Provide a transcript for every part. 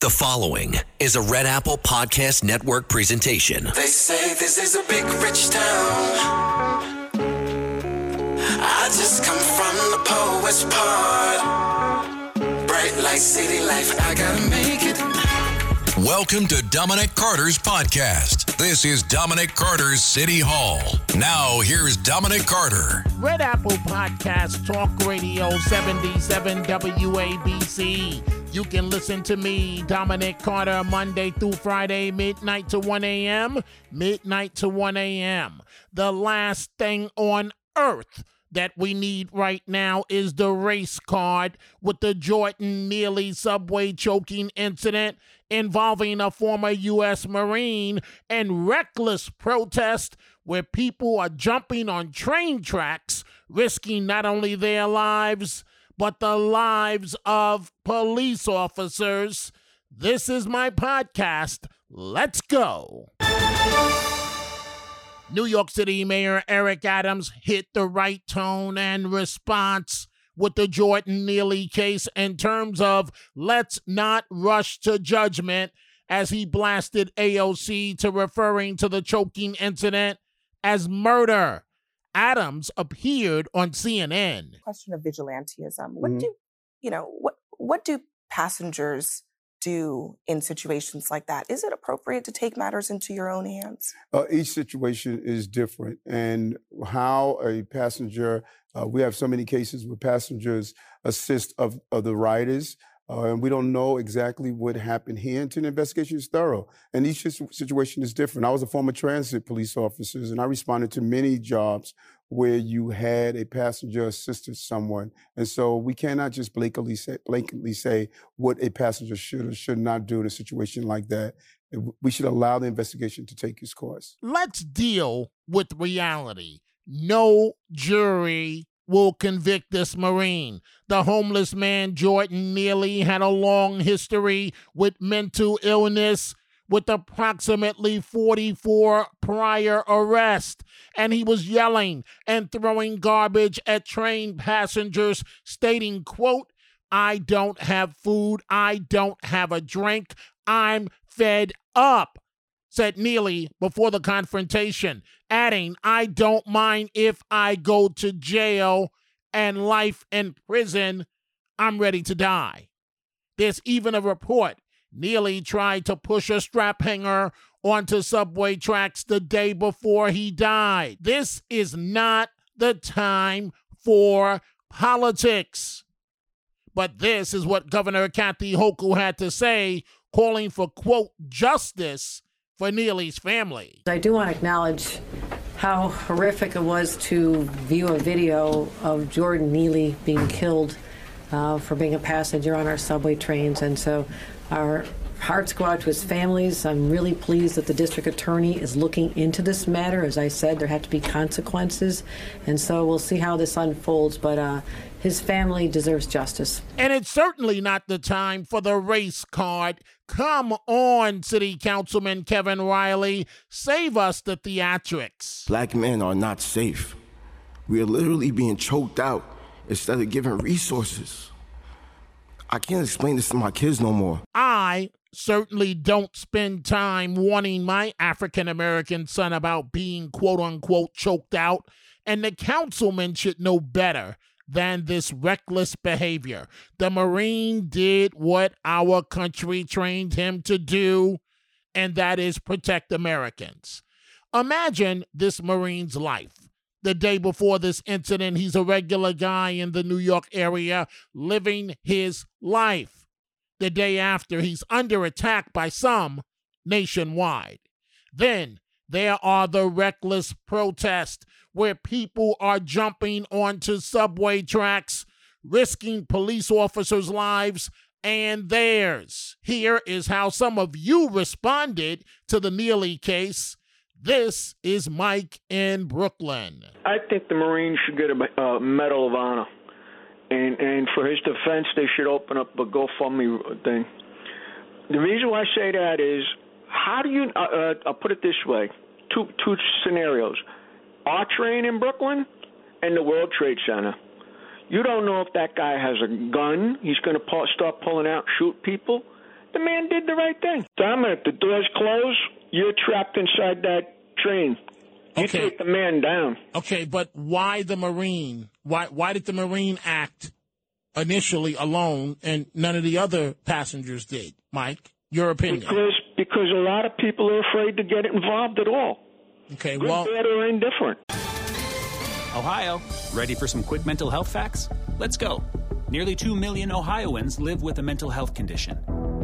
The following is a Red Apple Podcast Network presentation. They say this is a big rich town. I just come from the poet's part. Bright light, city life, I gotta make it. Welcome to Dominic Carter's podcast. This is Dominic Carter's City Hall. Now, here's Dominic Carter. Red Apple Podcast Talk Radio 77 WABC. You can listen to me, Dominic Carter, Monday through Friday, midnight to 1 a.m., midnight to 1 a.m. The last thing on earth that we need right now is the race card with the Jordan Neely subway choking incident involving a former U.S. Marine and reckless protest where people are jumping on train tracks, risking not only their lives, but the lives of police officers. This is my podcast. Let's go. New York City Mayor Eric Adams hit the right tone and response with the Jordan Neely case in terms of let's not rush to judgment as he blasted AOC to referring to the choking incident as murder. Adams appeared on CNN. Question of vigilantism. What Mhm. do you know? What what do passengers do in situations like that? Is it appropriate to take matters into your own hands? Uh, each situation is different, and how a passenger. Uh, we have so many cases where passengers assist of, of the riders, uh, and we don't know exactly what happened here until the investigation is thorough. And each situation is different. I was a former transit police officer, and I responded to many jobs where you had a passenger assisted someone, and so we cannot just blatantly say, blatantly say what a passenger should or should not do in a situation like that. We should allow the investigation to take its course. Let's deal with reality. No jury will convict this Marine. The homeless man, Jordan Neely, had a long history with mental illness. With approximately 44 prior arrests, and he was yelling and throwing garbage at train passengers, stating, quote, I don't have food, I don't have a drink, I'm fed up said Neely before the confrontation, adding, I don't mind if I go to jail and life in prison. I'm ready to die. There's even a report Neely tried to push a strap hanger onto subway tracks the day before he died. This is not the time for politics. But this is what Governor Kathy Hochul had to say, calling for, quote, justice for Neely's family. I do want to acknowledge how horrific it was to view a video of Jordan Neely being killed uh, for being a passenger on our subway trains. And so our hearts go out to his families. I'm really pleased that the district attorney is looking into this matter. As I said, there have to be consequences. And so we'll see how this unfolds. But uh, his family deserves justice. And it's certainly not the time for the race card. Come on, City Councilman Kevin Riley. Save us the theatrics. Black men are not safe. We are literally being choked out instead of given resources. I can't explain this to my kids no more. I certainly don't spend time warning my African American son about being quote unquote choked out, and the councilman should know better than this reckless behavior. The Marine did what our country trained him to do, and that is protect Americans. Imagine this Marine's life. The day before this incident, he's a regular guy in the New York area living his life. The day after, he's under attack by some nationwide. Then there are the reckless protests where people are jumping onto subway tracks, risking police officers' lives and theirs. Here is how some of you responded to the Neely case. This is Mike in Brooklyn. I think the Marines should get a uh, Medal of Honor, and and for his defense, they should open up a GoFundMe thing. The reason why I say that is, how do you? Uh, uh, I'll put it this way: two two scenarios. Our train in Brooklyn and the World Trade Center. You don't know if that guy has a gun. He's going to start pulling out, shoot people. The man did the right thing. Dominic, the doors close. You're trapped inside that train. You Okay. take the man down. Okay, but why the Marine? Why why did the Marine act initially alone and none of the other passengers did? Mike, your opinion. Because because a lot of people are afraid to get involved at all. Okay, Good, well, bad, or indifferent. Ohio, ready for some quick mental health facts? Let's go. Nearly 2 million Ohioans live with a mental health condition.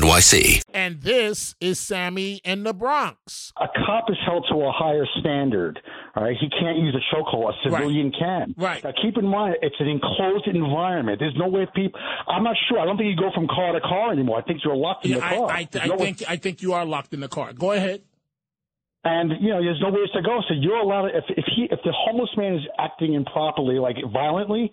NYC. and this is Sammy in the Bronx. a cop is held to a higher standard. All right, he can't use a chokehold. A civilian can. Right. Now, keep in mind, it's an enclosed environment. There's no way people. I'm not sure. I don't think you go from car to car anymore. I think you're locked in Yeah, the I, car. I, There's I no way- think I think you are locked in the car. Go ahead. and you know, there's no ways to go. So you're allowed. To, if if he if the homeless man is acting improperly, like violently.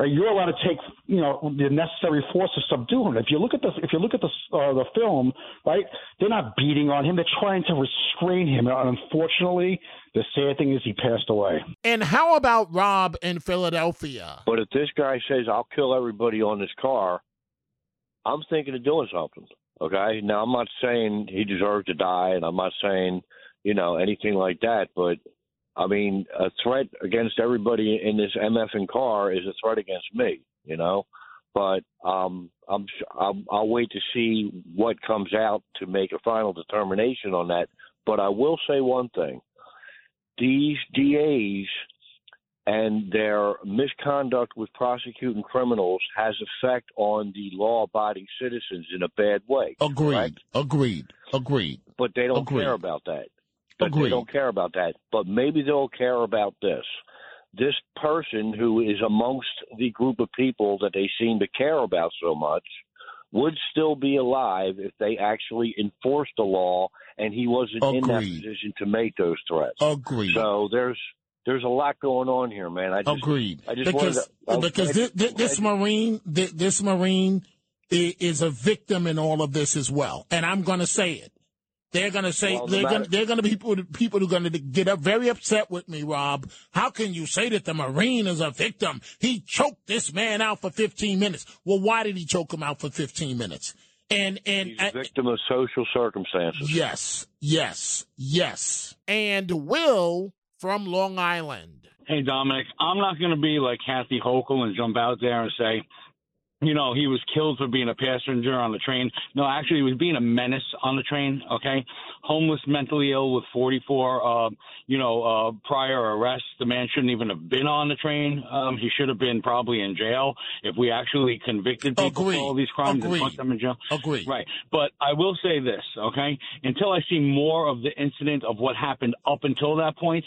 Uh, You're allowed to take, you know, the necessary force to subdue him. If you look at the, if you look at the uh, the film, right, they're not beating on him; they're trying to restrain him. And unfortunately, the sad thing is he passed away. And how about Rob in Philadelphia? But if this guy says I'll kill everybody on this car, I'm thinking of doing something. Okay. Now I'm not saying he deserved to die, and I'm not saying you know anything like that. But I mean, a threat against everybody in this MFing car is a threat against me. You know. But um, I'm, I'll, I'll wait to see what comes out to make a final determination on that. But I will say one thing: these DAs and their misconduct with prosecuting criminals has effect on the law-abiding citizens in a bad way. Agreed. correct? Agreed. Agreed. But they don't Agreed. care about that. But they don't care about that. But maybe they'll care about this. This person who is amongst the group of people that they seem to care about so much would still be alive if they actually enforced the law and he wasn't in that position to make those threats. Agreed. So there's there's a lot going on here, man. I just, Agreed. I just because to, I because this, this Marine thi- this Marine is a victim in all of this as well, and I'm going to say it. They're going to say Well, they're going matter- they're going to be people people who are going to get up very upset with me, Rob. How can you say that the Marine is a victim? He choked this man out for 15 minutes. Well, why did he choke him out for 15 minutes? And and He's a victim of social circumstances. yes, yes, yes. And Will from Long Island. Hey, Dominic, I'm not going to be like Kathy Hochul and jump out there and say, you know, he was killed for being a passenger on the train. No, actually, he was being a menace on the train. Okay, homeless, mentally ill, with 44, uh, you know, uh, prior arrests. The man shouldn't even have been on the train. Um, he should have been probably in jail if we actually convicted people Agreed. for all these crimes Agreed. and put them in jail. Agreed. Right. But I will say this, okay? Until I see more of the incident of what happened up until that point,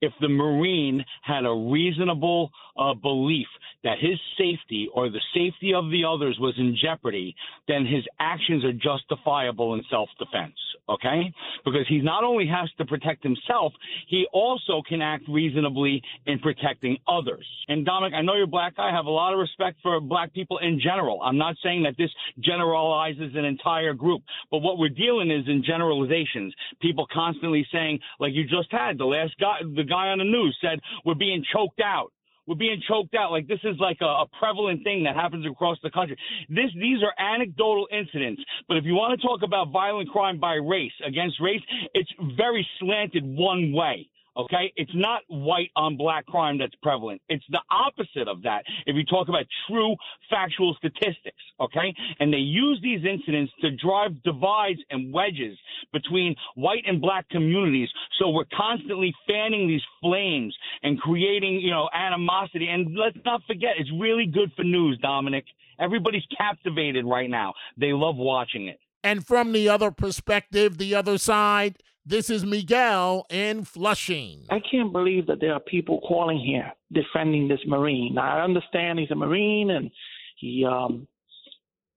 if the Marine had a reasonable uh, belief that his safety or the safety safety of the others was in jeopardy, then his actions are justifiable in self defense. Okay? Because he not only has to protect himself, he also can act reasonably in protecting others. And Dominic, I know you're black. I have a lot of respect for black people in general. I'm not saying that this generalizes an entire group, but what we're dealing is in generalizations. People constantly saying, like you just had, the last guy, the guy on the news said, we're being choked out we're being choked out. Like this is like a, a, prevalent thing that happens across the country. This these are anecdotal incidents. But if you want to talk about violent crime by race against race, it's very slanted one way. Okay, it's not white on black crime that's prevalent. It's the opposite of that. If you talk about true factual statistics, okay, and they use these incidents to drive divides and wedges between white and black communities. So we're constantly fanning these flames and creating, you know, animosity. And let's not forget, it's really good for news, Dominic. Everybody's captivated right now. They love watching it. And from the other perspective, the other side, this is Miguel in Flushing. I can't believe that there are people calling here defending this Marine. Now, I understand he's a Marine and he um,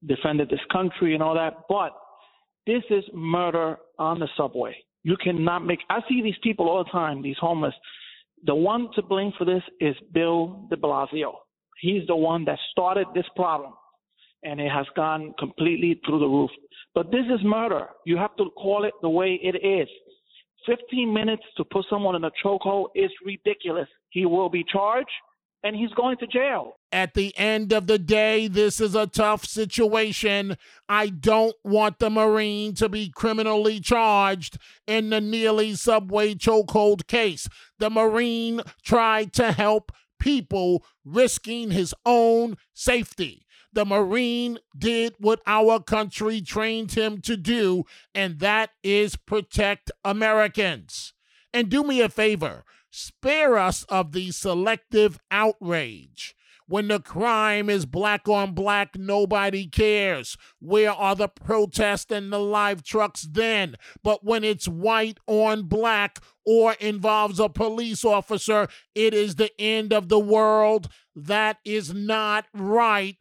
defended this country and all that, but this is murder on the subway. You cannot make. I see these people all the time, these homeless. The one to blame for this is Bill de Blasio. He's the one that started this problem, and it has gone completely through the roof. But this is murder. You have to call it the way it is. 15 minutes to put someone in a chokehold is ridiculous. He will be charged and he's going to jail. At the end of the day, this is a tough situation. I don't want the Marine to be criminally charged in the Neely subway chokehold case. The Marine tried to help people risking his own safety. The Marine did what our country trained him to do, and that is protect Americans. And do me a favor spare us of the selective outrage. When the crime is black on black, nobody cares. Where are the protests and the live trucks then? But when it's white on black or involves a police officer, it is the end of the world. That is not right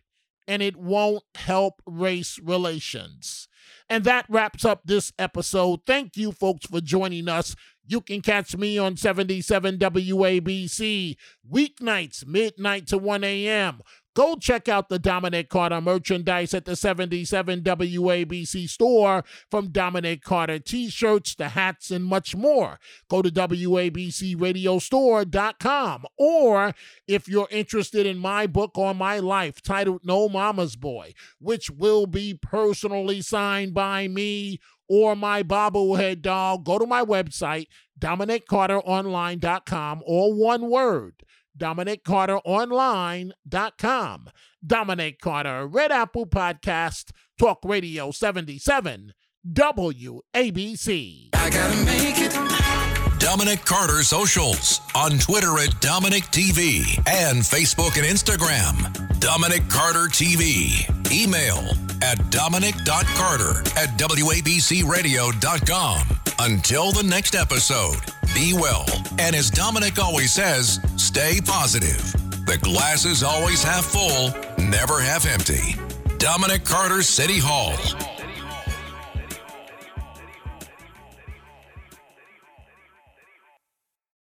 and it won't help race relations. And that wraps up this episode. Thank you, folks, for joining us. You can catch me on 77 WABC weeknights, midnight to 1 a.m. Go check out the Dominic Carter merchandise at the 77 WABC store from Dominic Carter t shirts to hats and much more. Go to WABCRadiostore.com. Or if you're interested in my book on my life titled No Mama's Boy, which will be personally signed by me or my bobblehead doll, go to my website, DominicCarterOnline.com, or one word DominicCarterOnline.com. Dominic Carter, Red Apple Podcast, Talk Radio 77, WABC. I gotta make it. Dominic Carter socials on Twitter at Dominic TV and Facebook and Instagram. Dominic Carter TV. Email at dominic.carter at wabcradio.com. Until the next episode, be well. And as Dominic always says, stay positive. The glass is always half full, never half empty. Dominic Carter City Hall.